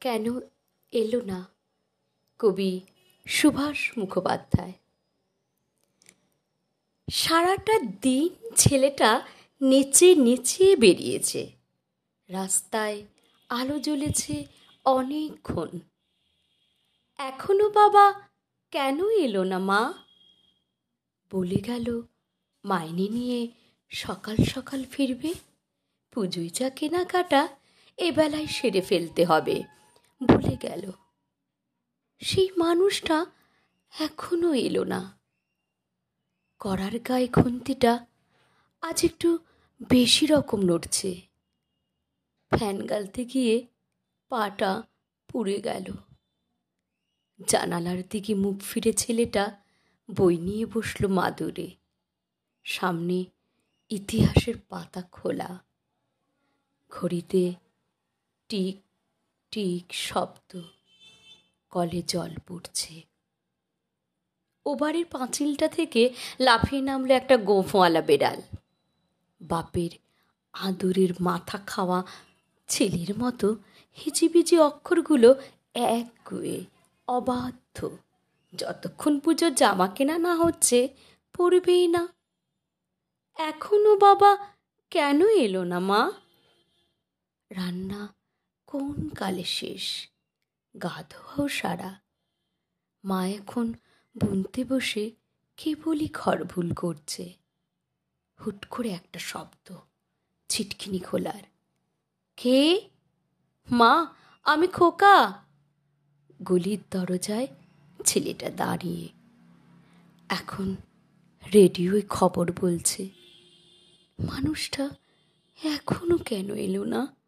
কেন এলো না? কবি সুভাষ মুখোপাধ্যায়। সারাটা দিন ছেলেটা নেচে নেচে বেরিয়েছে। রাস্তায় আলো জ্বলেছে অনেকক্ষণ। এখনও বাবা কেন এলো না মা? বলে গেল, মাইনে নিয়ে সকাল সকাল ফিরবে, পুজোয় যা কেনাকাটা এবেলায় সেরে ফেলতে হবে। ভুলে গেল। সেই মানুষটা এখনও এলো না। করার গায়ে খুন্তিটা আজ একটু বেশি রকম নড়ছে। ফ্যান গালতে গিয়ে পাটা পুড়ে গেল। জানালার দিকে মুখ ফিরে ছেলেটা বই নিয়ে বসল মাদুরে। সামনে ইতিহাসের পাতা খোলা। ঘড়িতে টিক টিক শব্দ। কলে জল পড়ছে। ও বাড়ির পাঁচিলটা থেকে লাফিয়ে নামলো একটা গোফওয়ালা বেড়াল। বাপের আদরের মাথা খাওয়া ছেলের মতো হিজিবিজি অক্ষরগুলো এক গুয়ে অবাধ্য। যতক্ষণ পুজোর জামা কেনা না হচ্ছে, পড়বেই না। এখনও বাবা কেন এলো না মা? রান্না কোন কালে শেষ? গা ধোয়াও সারা। মা এখন বুনতে বসে কেবলই ঘর ভুল করছে। হুট করে একটা শব্দ, ছিটকিনি খোলার। কে? মা, আমি খোকা। গলির দরজায় ছেলেটা দাঁড়িয়ে। এখন রেডিওয় খবর বলছে, মানুষটা এখনও কেন এলো না?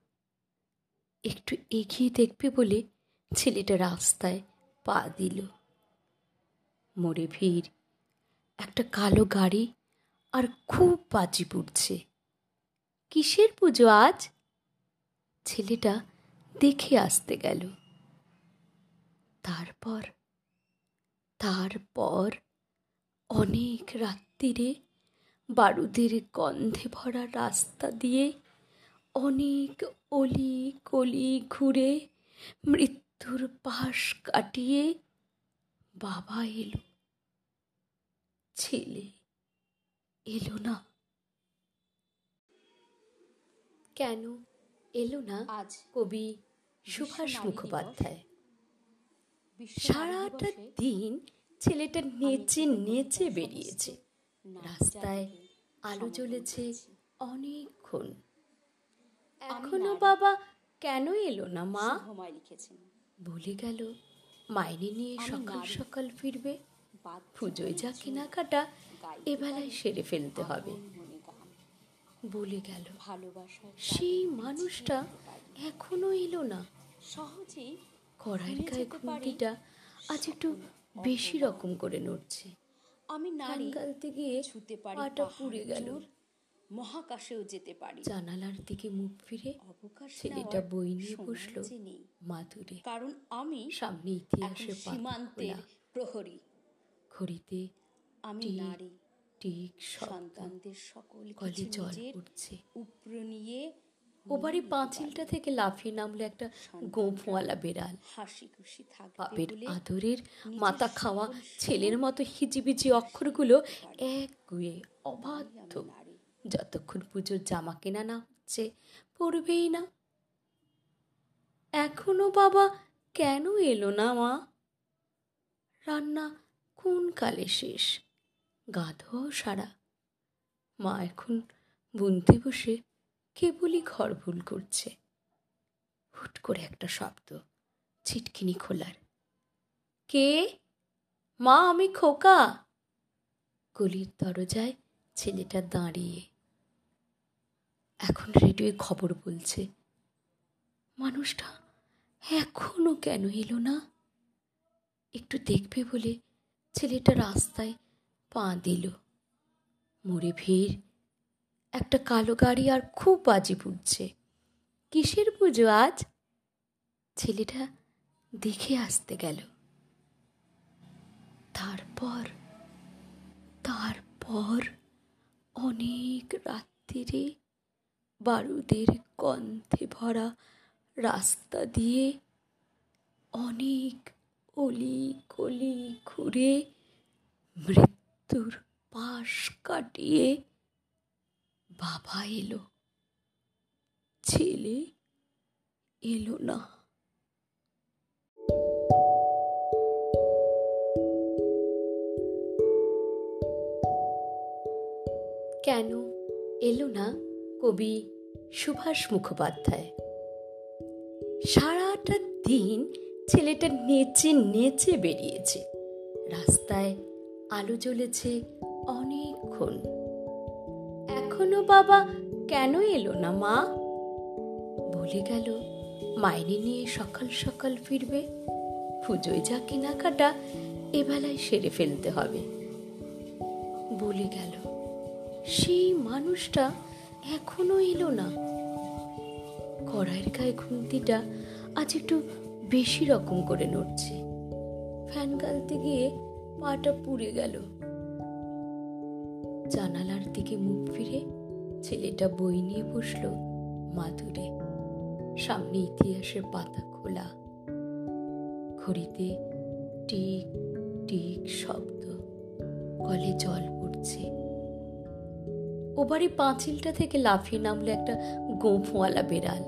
একটু এগিয়ে দেখবে বলে ছেলেটা রাস্তায় পা দিল। মোড়ে ভিড়। একটা কালো গাড়ি আর খুব বাজি পুড়ছে। কিসের পুজো আজ? ছেলেটা দেখে আসতে গেল। তারপর তারপর অনেক রাত্রিরে বারুদের গন্ধে ভরা রাস্তা দিয়ে অনেক অলি কলি ঘুরে মৃত্যুর পাশ কাটিয়ে বাবা এলো। ছেলে এলো না। কেন এলো না? আজ কবি সুভাষ মুখোপাধ্যায়। সারাটা দিন ছেলেটা নেচে নেচে বেরিয়েছে। রাস্তায় আলো জ্বলেছে অনেকক্ষণ। এখনও বাবা কেন এলো না মা? লিখেছেন। বলে গেল। মাইনে নিয়ে সকাল সকাল ফিরবে। পুজোয় যা কেনাকাটা এবেলায় সেরে ফেলতে হবে। বলে গেল। সেই মানুষটা এখনও এলো না। সহজেই কড়াইয়ের গায়ে খুঁটিটা আজ একটু বেশি রকম করে নড়ছে। আমি নারী। গালতে গিয়ে ছুতে পারি। পাটা পুড়ে গেল। মহাকাশেও যেতে পারি। জানালার দিকে মুখ ফিরে অবকাশ ছেলেটা বই নিয়ে বসল যে মাধুরে কারণ আমি সামনে এখন ইতিহাসের সীমান্তের প্রহরী। ঘড়িতে আমি নারী। শব্দ সন্তানদের সকল কলে জল পড়ছে উপর নিয়ে ও বাড়ি পাঁচিলটা থেকে লাফিয়ে নামলো একটা গোঁফওয়ালা বেড়াল। হাসি খুশি থাকবে বাপের আদরের মাথা খাওয়া ছেলের মতো হিজিবিজি অক্ষরগুলো এক গুয়ে অবাধ্য। যতক্ষণ পুজোর জামা কেনা না হচ্ছে পড়বেই না। এখনও বাবা কেন এলো না মা? রান্না কোন কালে শেষ? গা ধোয়াও সারা। মা এখন বুনতে বসে কেবলই ঘর ভুল করছে। হুট করে একটা শব্দ, ছিটকিনি খোলার। কে? মা, আমি খোকা। গলির দরজায় ছেলেটা দাঁড়িয়ে এখন রেডিওয়ে খবর বলছে, মানুষটা এখনও কেন এলো না? একটু দেখবে বলে ছেলেটা রাস্তায় পা দিল। মোড়ে ভিড়। একটা কালো গাড়ি আর খুব বাজি পুড়ছে কিসের পুজো আজ? ছেলেটা দেখে আসতে গেল। তারপর তারপর অনেক রাত্রিরে বারুদের গন্ধে ভরা রাস্তা দিয়ে অনেক অলি গলি ঘুরে মৃত্যুর পাশ কাটিয়ে বাবা এলো। ছেলে এলো না। কেন এলো না কবি? সুভাষ মুখোপাধ্যায়। সারাটা দিন ছেলেটা নেচে নেচে বেরিয়েছে। রাস্তায় আলো জ্বলেছে অনেকক্ষণ। এখনও বাবা কেন এলো না মা? বলে গেল, মাইনে নিয়ে সকাল সকাল ফিরবে। পুজোয় যা কেনাকাটা এবেলায় সেরে ফেলতে হবে। বলে গেল, সেই মানুষটা এখনও এলো না। কড়াইয়ের গায়ে খুন্তিটা আজ একটু বেশি রকম করে নড়ছে। ফ্যান গালতে গিয়ে পাটা পুড়ে গেল। জানালার দিকে মুখ ফিরে ছেলেটা বই নিয়ে বসল মাদুরে। সামনে ইতিহাসের পাতা খোলা। ঘড়িতে টিক টিক শব্দ। কলে জল পড়ছে। ও পাঁচিলটা থেকে লাফিয়ে নামলো একটা গোঁফওয়ালা বেড়াল।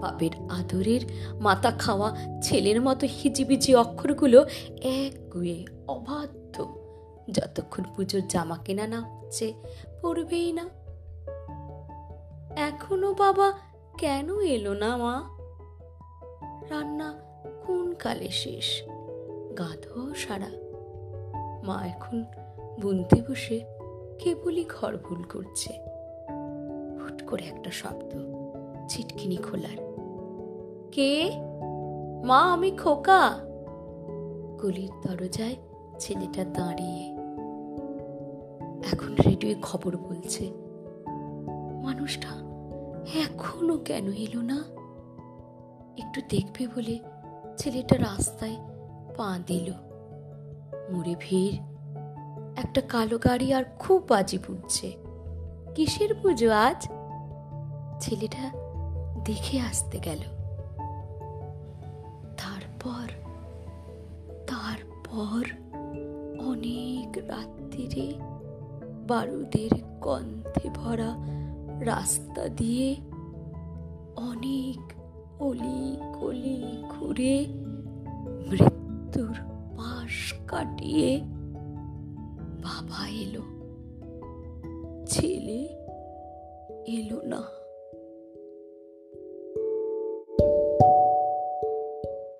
বাপের আদরের মাথা খাওয়া ছেলের মতো হিজিবিজি অক্ষরগুলো এক গুয়ে অবাধ্য। যতক্ষণ পুজোর জামা কেনা না হচ্ছে পড়বেই না। এখনও বাবা কেন এলো না মা? রান্না কোন কালে শেষ? গাধো সারা। মা এখন বুনতে বসে কেবলই ঘর ভুল করছে। হুট করে একটা শব্দ, ছিটকিনি খোলার। কে? মা, আমি খোকা। গলির দরজায় ছেলেটা দাঁড়িয়ে। এখন রেডিওয়ে খবর বলছে, মানুষটা এখনও কেন এলো না? একটু দেখবে বলে ছেলেটা রাস্তায় পা দিল। মুড়ে ভিড় একটা কালো গাড়ি আর খুব বাজি ফুটছে কিসের পুজো আজ? ছেলেটা দেখে আসতে গেল। তারপর তারপর অনেক রাত্রিরে বারুদের গন্ধে ভরা রাস্তা দিয়ে অনেক অলি গলি ঘুরে মৃত্যুর পাশ কাটিয়ে বাবা এলো ছেলে এলো না